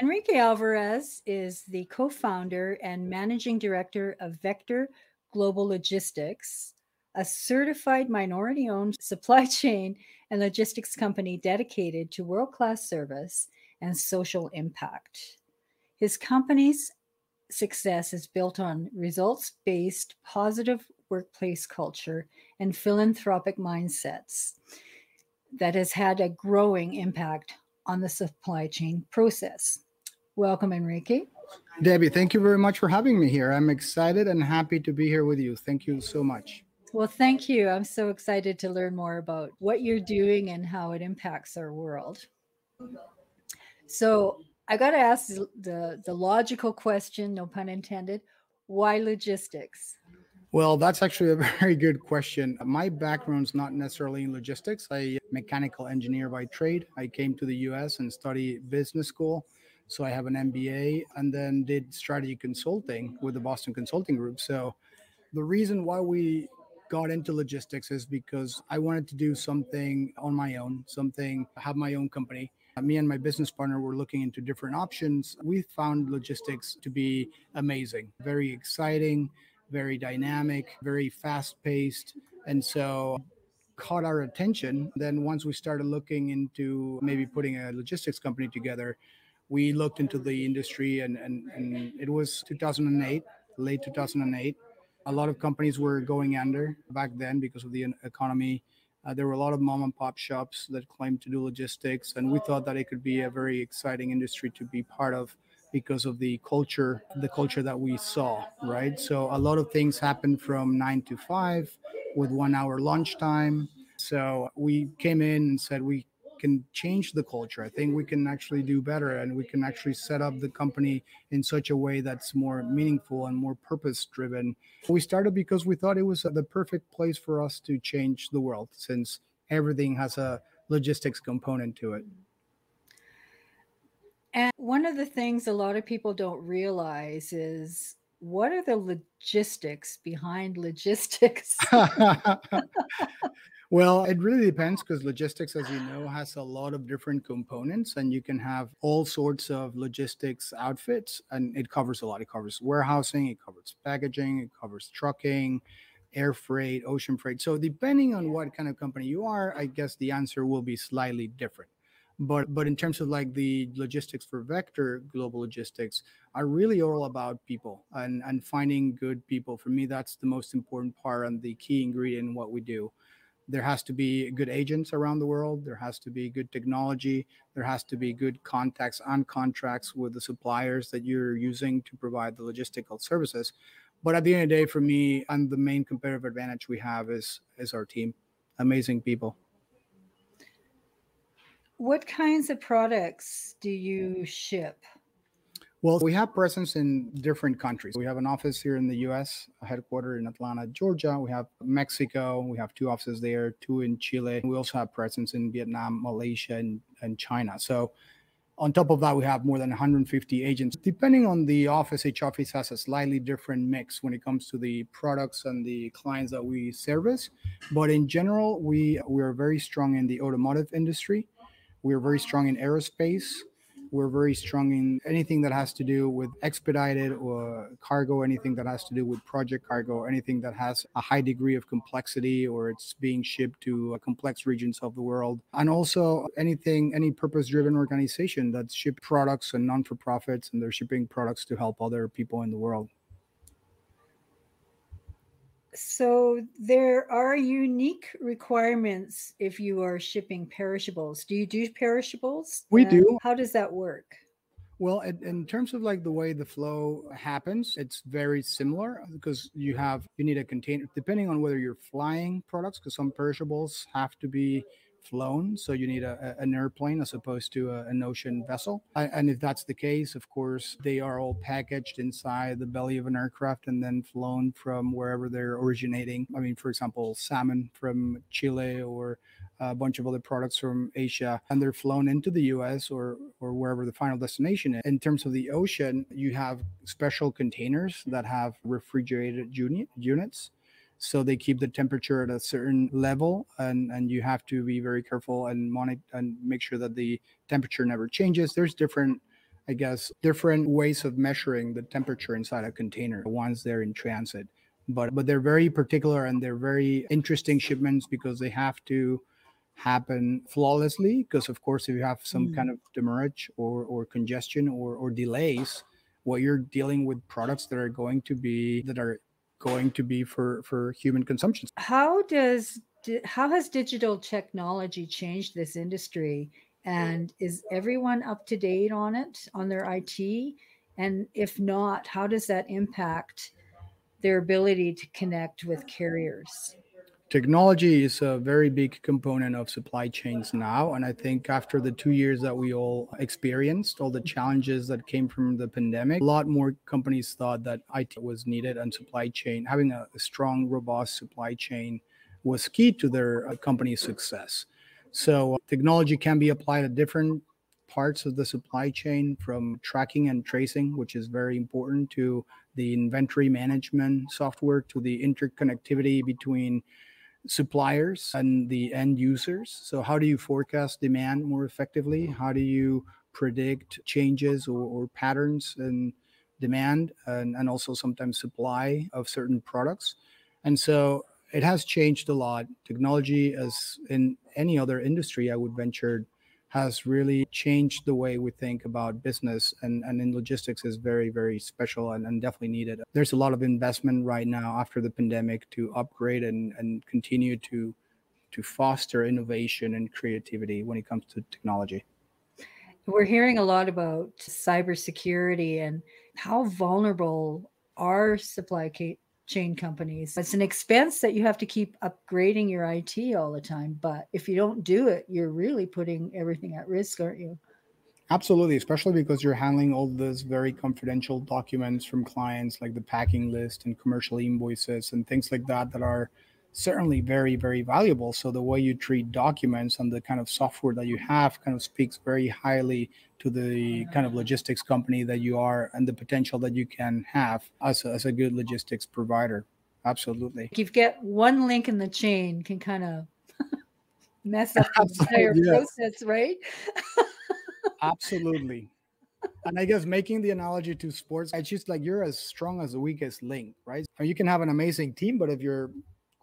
Enrique Alvarez is the co founder and managing director of Vector Global Logistics, a certified minority owned supply chain and logistics company dedicated to world class service and social impact. His company's success is built on results based positive workplace culture and philanthropic mindsets that has had a growing impact on the supply chain process. Welcome, Enrique. Debbie, thank you very much for having me here. I'm excited and happy to be here with you. Thank you so much. Well, thank you. I'm so excited to learn more about what you're doing and how it impacts our world. So, I got to ask the, the logical question, no pun intended why logistics? Well, that's actually a very good question. My background's not necessarily in logistics. I mechanical engineer by trade. I came to the US and studied business school. So I have an MBA and then did strategy consulting with the Boston Consulting Group. So the reason why we got into logistics is because I wanted to do something on my own, something have my own company. Me and my business partner were looking into different options. We found logistics to be amazing, very exciting very dynamic, very fast paced. And so caught our attention. Then once we started looking into maybe putting a logistics company together, we looked into the industry and, and, and it was 2008, late 2008. A lot of companies were going under back then because of the economy. Uh, there were a lot of mom and pop shops that claimed to do logistics, and we thought that it could be a very exciting industry to be part of because of the culture, the culture that we saw, right? So a lot of things happened from nine to five with one hour lunchtime. So we came in and said we can change the culture. I think we can actually do better and we can actually set up the company in such a way that's more meaningful and more purpose driven. We started because we thought it was the perfect place for us to change the world since everything has a logistics component to it. And one of the things a lot of people don't realize is what are the logistics behind logistics? well, it really depends because logistics, as you know, has a lot of different components, and you can have all sorts of logistics outfits, and it covers a lot. It covers warehousing, it covers packaging, it covers trucking, air freight, ocean freight. So, depending on what kind of company you are, I guess the answer will be slightly different but but in terms of like the logistics for vector global logistics are really all about people and and finding good people. For me that's the most important part and the key ingredient in what we do. There has to be good agents around the world. There has to be good technology. There has to be good contacts and contracts with the suppliers that you're using to provide the logistical services. But at the end of the day for me and the main competitive advantage we have is is our team. Amazing people what kinds of products do you mm-hmm. ship? Well, we have presence in different countries. We have an office here in the US, a headquarters in Atlanta, Georgia. We have Mexico. We have two offices there, two in Chile. We also have presence in Vietnam, Malaysia, and, and China. So on top of that, we have more than 150 agents. Depending on the office, each office has a slightly different mix when it comes to the products and the clients that we service. But in general, we we are very strong in the automotive industry. We're very strong in aerospace. We're very strong in anything that has to do with expedited or cargo, anything that has to do with project cargo, anything that has a high degree of complexity or it's being shipped to complex regions of the world. And also anything, any purpose driven organization that ship products and non for profits and they're shipping products to help other people in the world. So there are unique requirements if you are shipping perishables. Do you do perishables? We do. How does that work? Well, in terms of like the way the flow happens, it's very similar uh, because you have you need a container depending on whether you're flying products because some perishables have to be flown. So you need a, an airplane as opposed to a, an ocean vessel. And if that's the case, of course, they are all packaged inside the belly of an aircraft and then flown from wherever they're originating. I mean, for example, salmon from Chile or a bunch of other products from Asia, and they're flown into the US or, or wherever the final destination is. In terms of the ocean, you have special containers that have refrigerated unit, units so they keep the temperature at a certain level and and you have to be very careful and monitor and make sure that the temperature never changes there's different I guess, different ways of measuring the temperature inside a container once they're in transit. But but they're very particular and they're very interesting shipments because they have to happen flawlessly. Because of course, if you have some mm. kind of demurrage or or congestion or or delays, what you're dealing with products that are going to be that are going to be for for human consumption. How does how has digital technology changed this industry? And is everyone up to date on it, on their IT? And if not, how does that impact their ability to connect with carriers? Technology is a very big component of supply chains now. And I think after the two years that we all experienced, all the challenges that came from the pandemic, a lot more companies thought that IT was needed and supply chain, having a, strong, robust supply chain was key to their uh, company's success. So, uh, technology can be applied at different parts of the supply chain from tracking and tracing, which is very important, to the inventory management software, to the interconnectivity between suppliers and the end users. So, how do you forecast demand more effectively? How do you predict changes or, or patterns in demand and, and also sometimes supply of certain products? And so, it has changed a lot. Technology, as in any other industry, I would venture, has really changed the way we think about business and, and in logistics is very, very special and, and definitely needed. There's a lot of investment right now after the pandemic to upgrade and, and continue to to foster innovation and creativity when it comes to technology. We're hearing a lot about cybersecurity and how vulnerable are supply chain companies. It's an expense that you have to keep upgrading your IT all the time. But if you don't do it, you're really putting everything at risk, aren't you? Absolutely, especially because you're handling all those very confidential documents from clients like the packing list and commercial invoices and things like that that are certainly very, very valuable. So the way you treat documents and the kind of software that you have kind of speaks very highly to the kind of logistics company that you are and the potential that you can have as a, as a good logistics provider. Absolutely. If you get one link in the chain can kind of mess up the entire process, right? Absolutely. And I guess making the analogy to sports, it's just like you're as strong as the weakest link, right? You can have an amazing team, but if you're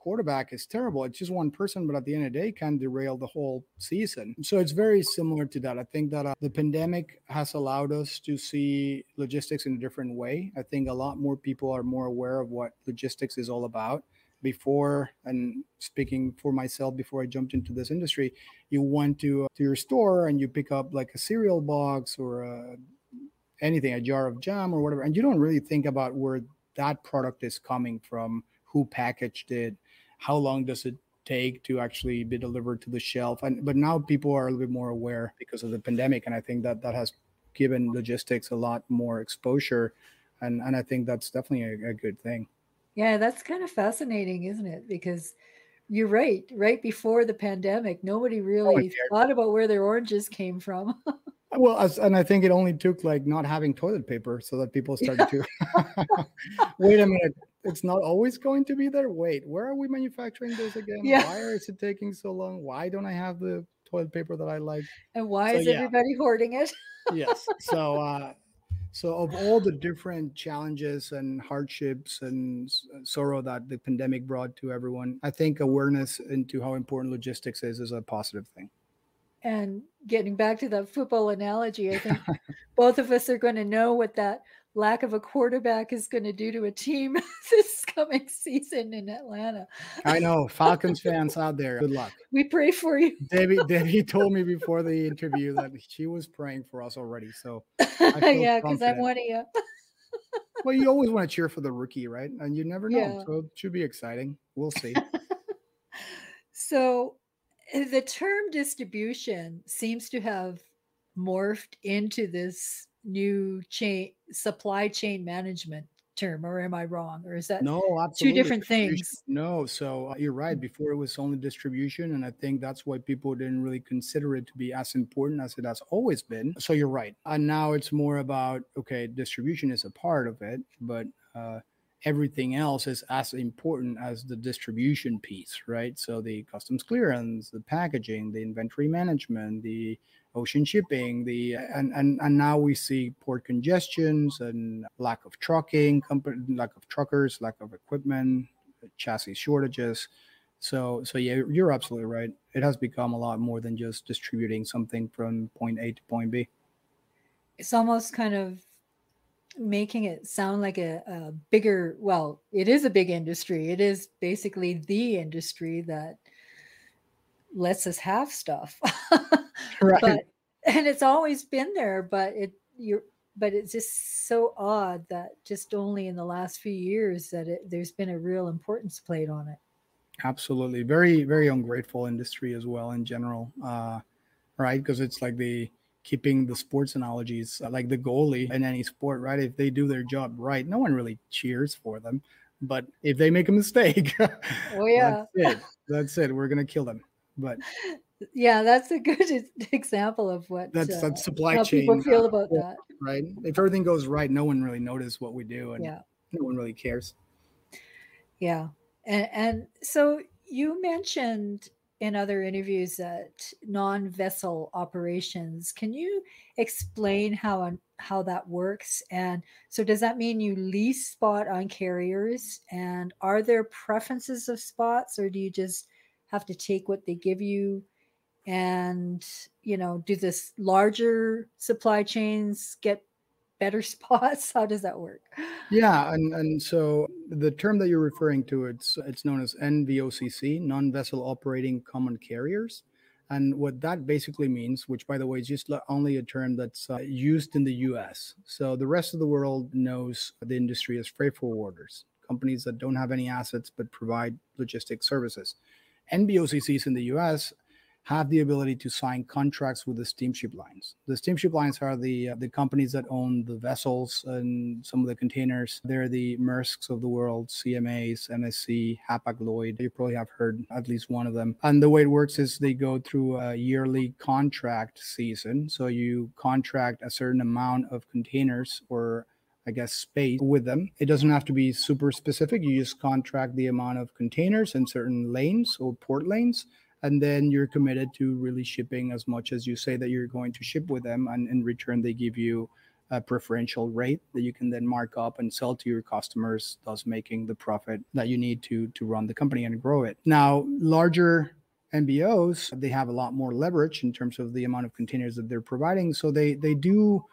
quarterback is terrible. It's just one person, but at the end of the day, can derail the whole season. So it's very similar to that. I think that uh, the pandemic has allowed us to see logistics in a different way. I think a lot more people are more aware of what logistics is all about. Before, and speaking for myself, before I jumped into this industry, you went to uh, to your store and you pick up like a cereal box or a, uh, anything, a jar of jam or whatever, and you don't really think about where that product is coming from, who packaged it, how long does it take to actually be delivered to the shelf? And but now people are a little bit more aware because of the pandemic and i think that that has given logistics a lot more exposure and and i think that's definitely a, a good thing. Yeah that's kind of fascinating isn't it? Because you're right right before the pandemic nobody really thought about where their oranges came from. Well as, and i think it only took like not having toilet paper so that people started to wait a minute it's not always going to be there. Wait, where are we manufacturing this again? Yeah. Why is it taking so long? Why don't I have the toilet paper that I like? And why so, is everybody hoarding it? yes. So, uh, so of all the different challenges and hardships and sorrow that the pandemic brought to everyone, I think awareness into how important logistics is is a positive thing. And getting back to the football analogy, I think both of us are going to know what that lack of a quarterback is going to do to a team this coming season in Atlanta. I know Falcons fans out there. Good luck. We pray for you. Debbie, Debbie told me before the interview that she was praying for us already. So yeah, because I'm one of you. well, you always want to cheer for the rookie, right? And you never know. Yeah. So it should be exciting. We'll see. so the term distribution seems to have morphed into this new chain supply chain management term or am i wrong or is that no two different things no so uh, you're right mm. before it was only distribution and i think that's why people didn't really consider it to be as important as it has always been so you're right and now it's more about okay distribution is a part of it but uh, everything else is as important as the distribution piece, right? So the customs clearance, the packaging, the inventory management, the ocean shipping, the and and, and now we see port congestions and lack of trucking, lack of truckers, lack of equipment, chassis shortages. So so yeah, you're absolutely right. It has become a lot more than just distributing something from point A to point B. It's almost kind of making it sound like a, a, bigger well it is a big industry it is basically the industry that lets us have stuff right but and it's always been there but it you're but it's just so odd that just only in the last few years that it, there's been a real importance played on it absolutely very very ungrateful industry as well in general uh right because it's like the keeping the sports analogies uh, like the goalie in any sport, right? If they do their job right, no one really cheers for them. But if they make a mistake, oh yeah, that's it. That's it. We're gonna kill them. But yeah, that's a good example of what that's uh, that's supply how chain. People feel about that, right? If everything goes right, no one really notices what we do, and yeah. no one really cares. Yeah, and and so you mentioned in other interviews that non-vessel operations. Can you explain how how that works? And so, does that mean you lease spot on carriers? And are there preferences of spots, or do you just have to take what they give you? And you know, do this larger supply chains get better spots? How does that work? Yeah, and and so the term that you're referring to it's it's known as NVOCC, non-vessel operating common carriers. And what that basically means, which by the way is just only a term that's uh, used in the US. So the rest of the world knows the industry as freight forwarders, companies that don't have any assets but provide logistic services. NVOCCs in the US have the ability to sign contracts with the steamship lines. The steamship lines are the uh, the companies that own the vessels and some of the containers. They're the Maersks of the world, CMAs, MSC, Hapag-Lloyd. You probably have heard at least one of them. And the way it works is they go through a yearly contract season. So you contract a certain amount of containers or I guess, space with them. It doesn't have to be super specific. You just contract the amount of containers in certain lanes or port lanes and then you're committed to really shipping as much as you say that you're going to ship with them and in return they give you a preferential rate that you can then mark up and sell to your customers thus making the profit that you need to to run the company and grow it. Now larger NVOs they have a lot more leverage in terms of the amount of containers that they're providing so they they do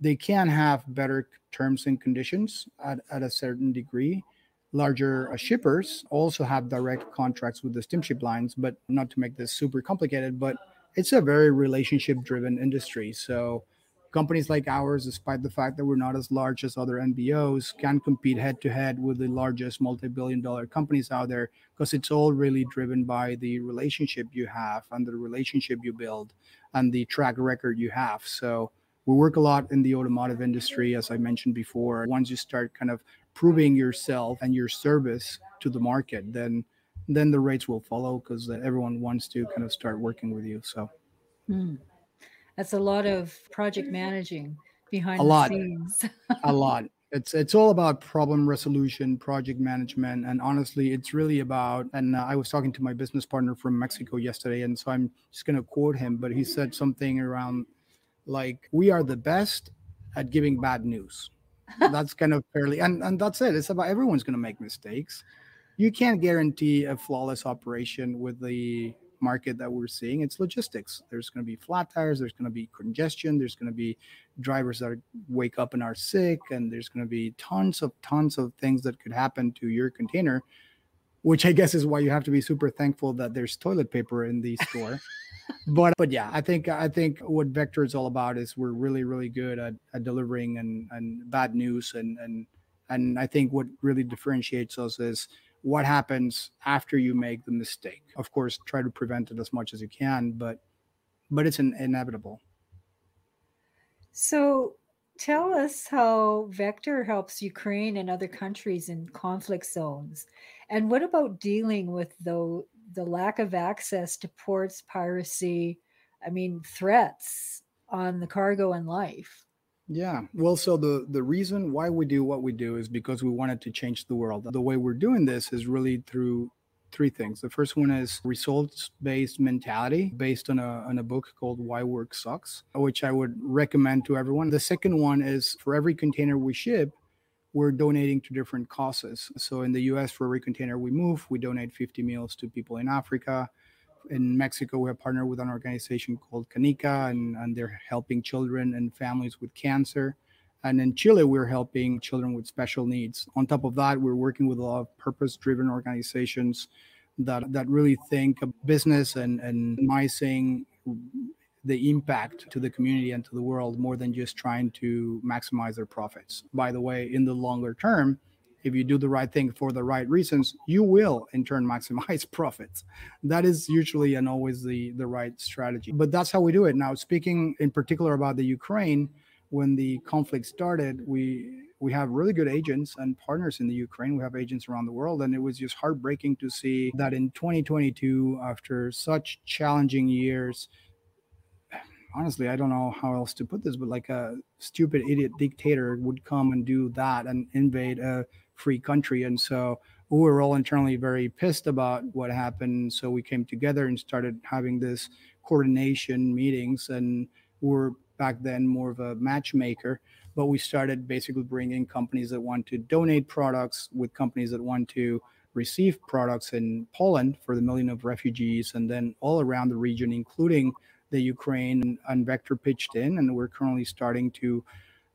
they can have better terms and conditions at, at a certain degree larger uh, shippers also have direct contracts with the steamship lines, but not to make this super complicated, but it's a very relationship driven industry. So companies like ours, despite the fact that we're not as large as other NVOs, can compete head to head with the largest multi billion dollar companies out there because it's all really driven by the relationship you have and the relationship you build and the track record you have. So we work a lot in the automotive industry, as I mentioned before. Once you start kind of proving yourself and your service to the market, then then the rates will follow because everyone wants to kind of start working with you. So mm. that's a lot of project managing behind a the lot, scenes. a lot. It's it's all about problem resolution, project management, and honestly, it's really about. And uh, I was talking to my business partner from Mexico yesterday, and so I'm just going to quote him, but he said something around like, "We are the best at giving bad news." that's kind of fairly and and that's it. It's about everyone's going to make mistakes. You can't guarantee a flawless operation with the market that we're seeing. It's logistics. There's going to be flat tires there's going to be congestion there's going to be drivers that wake up and are sick and there's going to be tons of tons of things that could happen to your container which i guess is why you have to be super thankful that there's toilet paper in the store but but yeah, I think I think what Vector is all about is we're really really good at, at delivering and and bad news and and and I think what really differentiates us is what happens after you make the mistake. Of course, try to prevent it as much as you can, but but it's an, inevitable. So tell us how Vector helps Ukraine and other countries in conflict zones. And what about dealing with the, the lack of access to ports, piracy, I mean, threats on the cargo and life? Yeah. Well, so the the reason why we do what we do is because we wanted to change the world. The way we're doing this is really through three things. The first one is results based mentality based on a, on a book called Why Work Sucks, which I would recommend to everyone. The second one is for every container we ship, we're donating to different causes. So in the US, for every container we move, we donate 50 meals to people in Africa. In Mexico, we have partnered with an organization called Canica, and, and they're helping children and families with cancer. And in Chile, we're helping children with special needs. On top of that, we're working with a lot of purpose-driven organizations that that really think of business and and minimizing the impact to the community and to the world more than just trying to maximize their profits. By the way, in the longer term, if you do the right thing for the right reasons, you will in turn maximize profits. That is usually and always the the right strategy. But that's how we do it. Now, speaking in particular about the Ukraine, when the conflict started, we we have really good agents and partners in the Ukraine. We have agents around the world, and it was just heartbreaking to see that in 2022, after such challenging years, honestly, I don't know how else to put this, but like a stupid idiot dictator would come and do that and invade a free country. And so we were all internally very pissed about what happened. So we came together and started having this coordination meetings and we we're back then more of a matchmaker but we started basically bringing companies that want to donate products with companies that want to receive products in Poland for the million of refugees and then all around the region including the Ukraine and Vector pitched in, and we're currently starting to.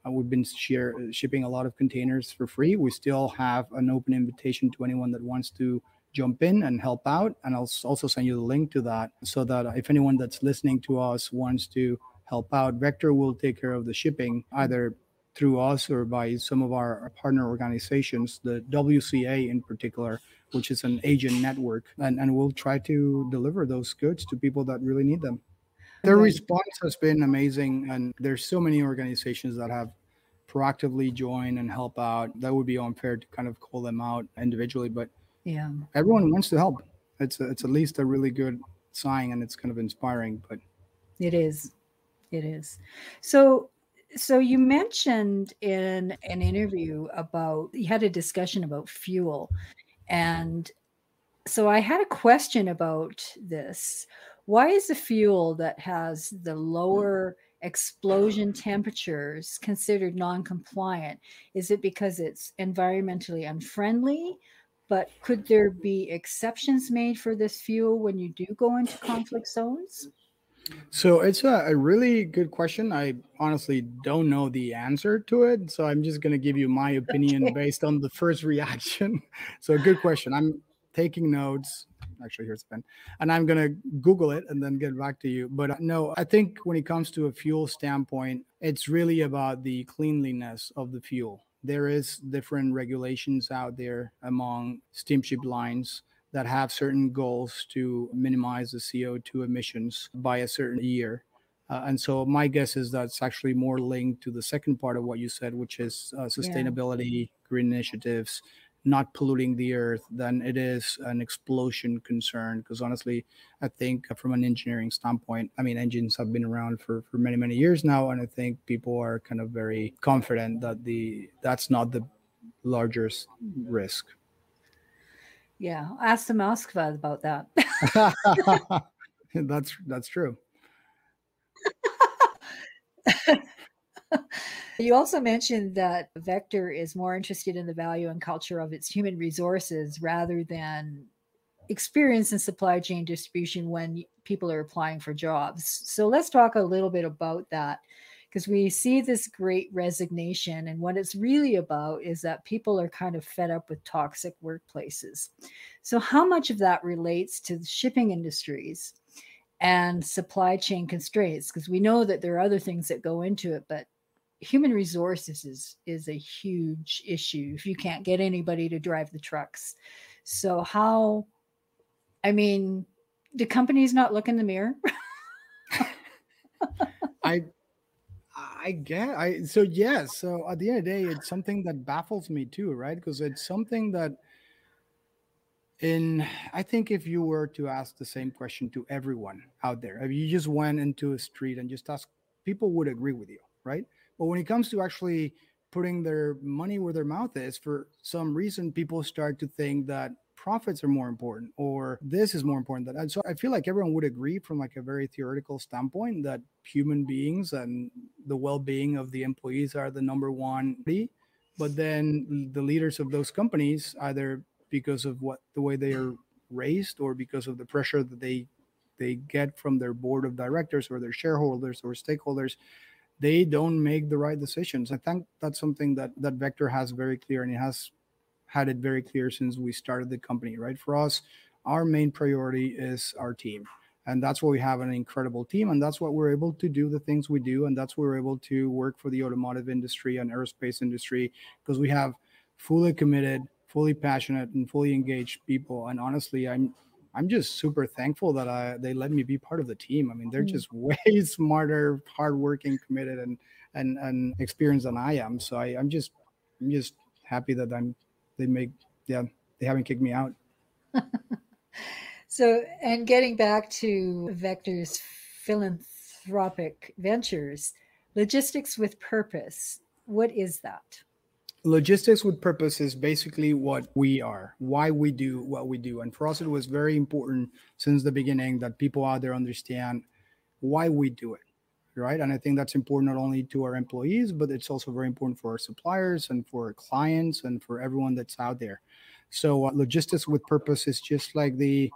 Uh, we've been share, shipping a lot of containers for free. We still have an open invitation to anyone that wants to jump in and help out. And I'll also send you the link to that so that if anyone that's listening to us wants to help out, Vector will take care of the shipping either through us or by some of our partner organizations, the WCA in particular, which is an agent network. And, and we'll try to deliver those goods to people that really need them. Their response has been amazing, and there's so many organizations that have proactively joined and help out. That would be unfair to kind of call them out individually, but yeah, everyone wants to help. It's a, it's at least a really good sign, and it's kind of inspiring. But it is, it is. So so you mentioned in an interview about you had a discussion about fuel and so i had a question about this why is the fuel that has the mm. lower explosion temperatures considered non-compliant? Is it because it's environmentally unfriendly? But could there be exceptions made for this fuel when you do go into conflict zones? So it's a, a, really good question. I honestly don't know the answer to it. So I'm just going to give you my opinion okay. based on the first reaction. So, good question. I'm taking notes actually here's a pen. And i'm going to google it and then get back to you. But uh, no i think when it comes to a fuel standpoint it's really about the cleanliness of the fuel. There is different regulations out there among steamship lines that have certain goals to minimize the co2 emissions by a certain year. Uh, and so my guess is that's actually more linked to the second part of what you said, which is uh, sustainability, yeah. green initiatives, not polluting the earth than it is an explosion concern. Because honestly, I think uh, from an engineering standpoint, I mean, engines have been around for, for many, many years now. And I think people are kind of very confident that the that's not the largest risk. Yeah, ask the Moskva about that. that's that's true. You also mentioned that Vector is more interested in the value and culture of its human resources rather than experience in supply chain distribution when people are applying for jobs. So let's talk a little bit about that because we see this great resignation. And what it's really about is that people are kind of fed up with toxic workplaces. So, how much of that relates to the shipping industries? And supply chain constraints, because we know that there are other things that go into it, but human resources is is a huge issue if you can't get anybody to drive the trucks. So how i mean the companies not look in the mirror? I i get i so yes so at the end of the day it's something that baffles me too right? Because it's something that in i think if you were to ask the same question to everyone out there if you just went into a street and just asked people would agree with you right? But when it comes to actually putting their money where their mouth is, for some reason, people start to think that profits are more important or this is more important than and so i feel like everyone would agree from like a very theoretical standpoint that human beings and the well-being of the employees are the number one. But then the leaders of those companies either because of what the way they are raised or because of the pressure that they they get from their board of directors or their shareholders or stakeholders they don't make the right decisions i think that's something that that vector has very clear and it has had it very clear since we started the company, right? For us, our main priority is our team. And that's why we have an incredible team. And that's what we're able to do the things we do. And that's why we're able to work for the automotive industry and aerospace industry because we have fully committed, fully passionate, and fully engaged people. And honestly, I'm I'm just super thankful that I they let me be part of the team. I mean, they're mm. just way smarter, hardworking, committed, and and and experienced than I am. So I, I'm just I'm just happy that I'm they make yeah they haven't kicked me out so and getting back to vector's philanthropic ventures logistics with purpose what is that logistics with purpose is basically what we are why we do what we do and for us it was very important since the beginning that people out there understand why we do it right? And I think that's important not only to our employees, but it's also very important for our suppliers and for our clients and for everyone that's out there. So uh, logistics with purpose is just like the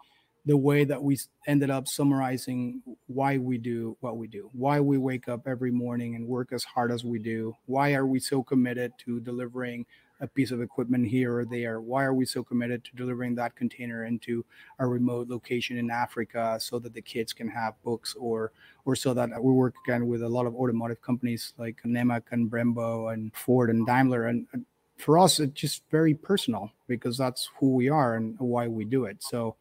the way that we ended up summarizing why we do what we do, why we wake up every morning and work as hard as we do, why are we so committed to delivering a piece of equipment here or there? Why are we so committed to delivering that container into a remote location in Africa so that the kids can have books or or so that we work again with a lot of automotive companies like Nemak and Brembo and Ford and Daimler and, and for us it's just very personal because that's who we are and why we do it. So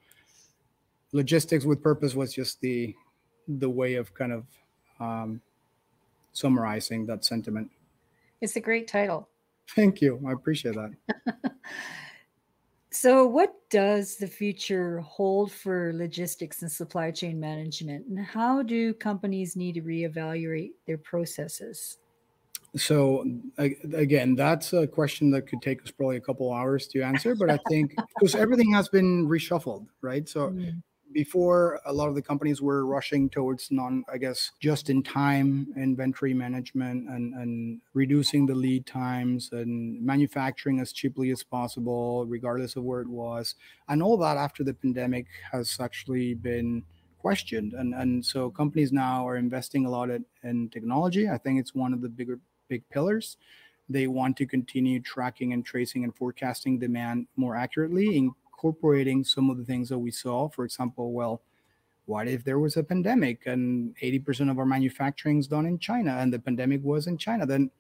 logistics with purpose was just the the way of kind of um, summarizing that sentiment. It's a great title. Thank you. I appreciate that. so, what does the future hold for logistics and supply chain management, and how do companies need to reevaluate their processes? So, again, that's a question that could take us probably a couple hours to answer, but I think because everything has been reshuffled, right? So, mm before a lot of the companies were rushing towards non i guess just in time inventory management and and reducing the lead times and manufacturing as cheaply as possible regardless of where it was. And all that after the pandemic has actually been questioned and and so companies now are investing a lot in, in technology. I think it's one of the bigger big pillars. They want to continue tracking and tracing and forecasting demand more accurately incorporating some of the things that we saw. For example, well, what if there was a pandemic and 80% of our manufacturing is done in China and the pandemic was in China? Then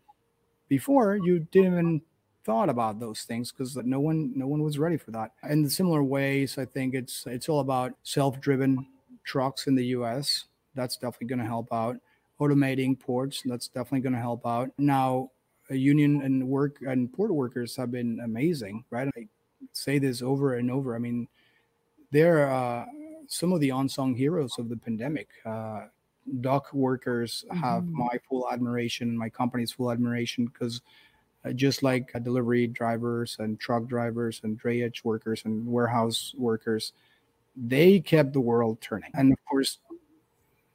before you didn't even thought about those things because no one no one was ready for that. In similar ways, I think it's it's all about self-driven trucks in the US. That's definitely going to help out. Automating ports, that's definitely going to help out. Now, union and work and port workers have been amazing, right? Say this over and over. I mean, they're uh, some of the unsung heroes of the pandemic. Uh, dock workers have mm-hmm. my full admiration, my company's full admiration, because uh, just like delivery drivers and truck drivers and drayage workers and warehouse workers, they kept the world turning. And of course,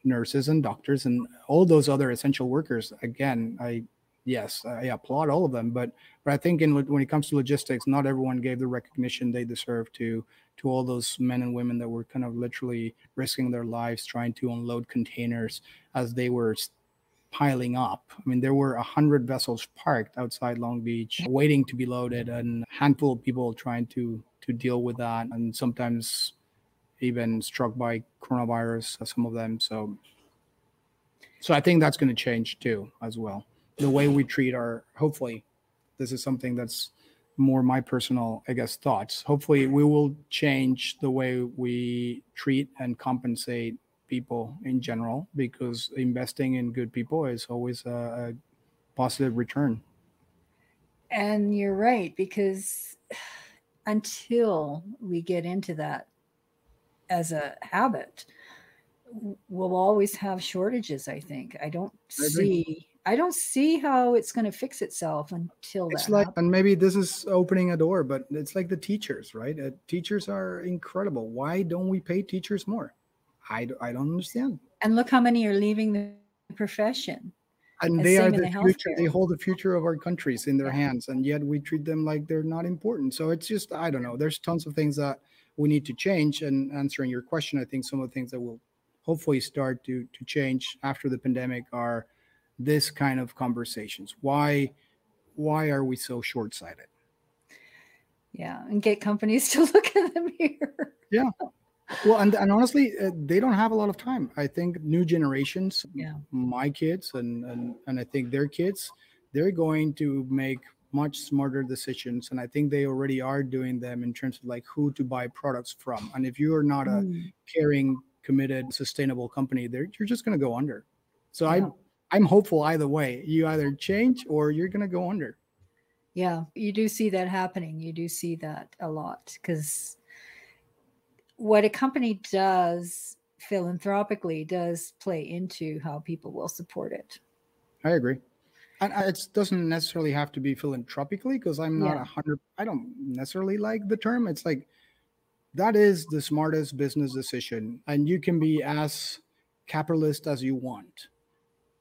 nurses and doctors and all those other essential workers. Again, I yes, I applaud all of them. But but I think in when it comes to logistics, not everyone gave the recognition they deserve to to all those men and women that were kind of literally risking their lives trying to unload containers as they were piling up. I mean, there were a hundred vessels parked outside Long Beach, waiting to be loaded, and a handful of people trying to to deal with that, and sometimes even struck by coronavirus. Some of them, so so I think that's going to change too, as well the way we treat our hopefully this is something that's more my personal i guess thoughts. Hopefully we will change the way we treat and compensate people in general because investing in good people is always a, a positive return. And you're right because until we get into that as a habit we'll always have shortages i think. I don't see I don't see how it's going to fix itself until it's that like happens. and maybe this is opening a door but it's like the teachers right uh, teachers are incredible why don't we pay teachers more I, I don't understand And look how many are leaving the profession. and And they are the the future they hold the future of our countries in their Yeah. hands and yet we treat them like they're not important so it's just i don't know there's tons of things that we need to change and answering your question i think some of the things that will hopefully start to to change after the pandemic are this kind of conversations why why are we so short-sighted Yeah. And get companies to look in the mirror. Yeah. Well and, and honestly uh, they don't have a lot of time i think new generations Yeah. my kids and, and and i think their kids they're going to make much smarter decisions and i think they already are doing them in terms of like who to buy products from and if you are not a Mm, caring committed sustainable company there you're just going to go under so Yeah. i'm i'm hopeful either way you either change or you're going to go under Yeah. You do see that happening. You do see that a lot because what a company does philanthropically does play into how people will support it. i agree and uh, it doesn't necessarily have to be philanthropically because i'm not Yeah. a hundred i don't necessarily like the term it's like that is the smartest business decision and you can be as capitalist as you want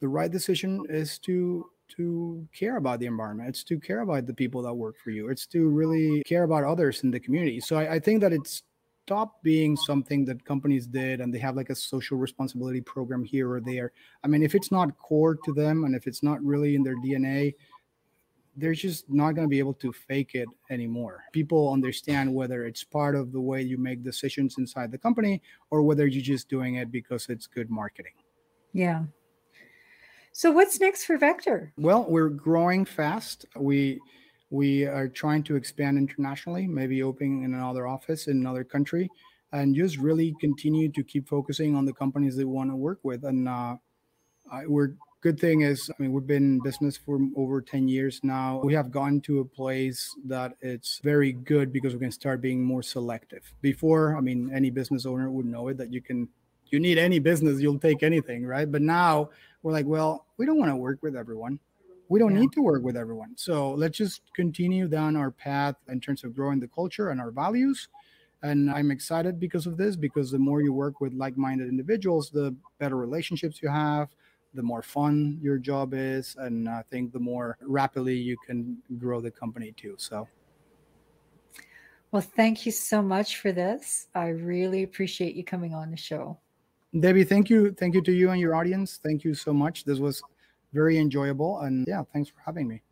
the right decision is to to care about the environment it's to care about the people that work for you it's to really care about others in the community so i, I think that it's stopped being something that companies did and they have like a social responsibility program here or there i mean if it's not core to them and if it's not really in their dna they're just not going to be able to fake it anymore. People understand whether it's part of the way you make decisions inside the company or whether you're just doing it because it's good marketing. Yeah. So what's next for Vector? Well, we're growing fast. We we are trying to expand internationally, maybe opening in another office in another country, and just really continue to keep focusing on the companies that we want to work with. And uh, we're good thing is, I mean, we've been in business for over 10 years now. We have gotten to a place that it's very good because we can start being more selective. Before, I mean, any business owner would know it that you can, you need any business, you'll take anything, right? But now we're like, well, we don't want to work with everyone. We don't Yeah. need to work with everyone. So let's just continue down our path in terms of growing the culture and our values. And I'm excited because of this, because the more you work with like minded individuals, the better relationships you have, the more fun your job is. And I think the more rapidly you can grow the company too. So Well, thank you so much for this. I really appreciate you coming on the show. Debbie, thank you. Thank you to you and your audience. Thank you so much. This was very enjoyable. And yeah, thanks for having me.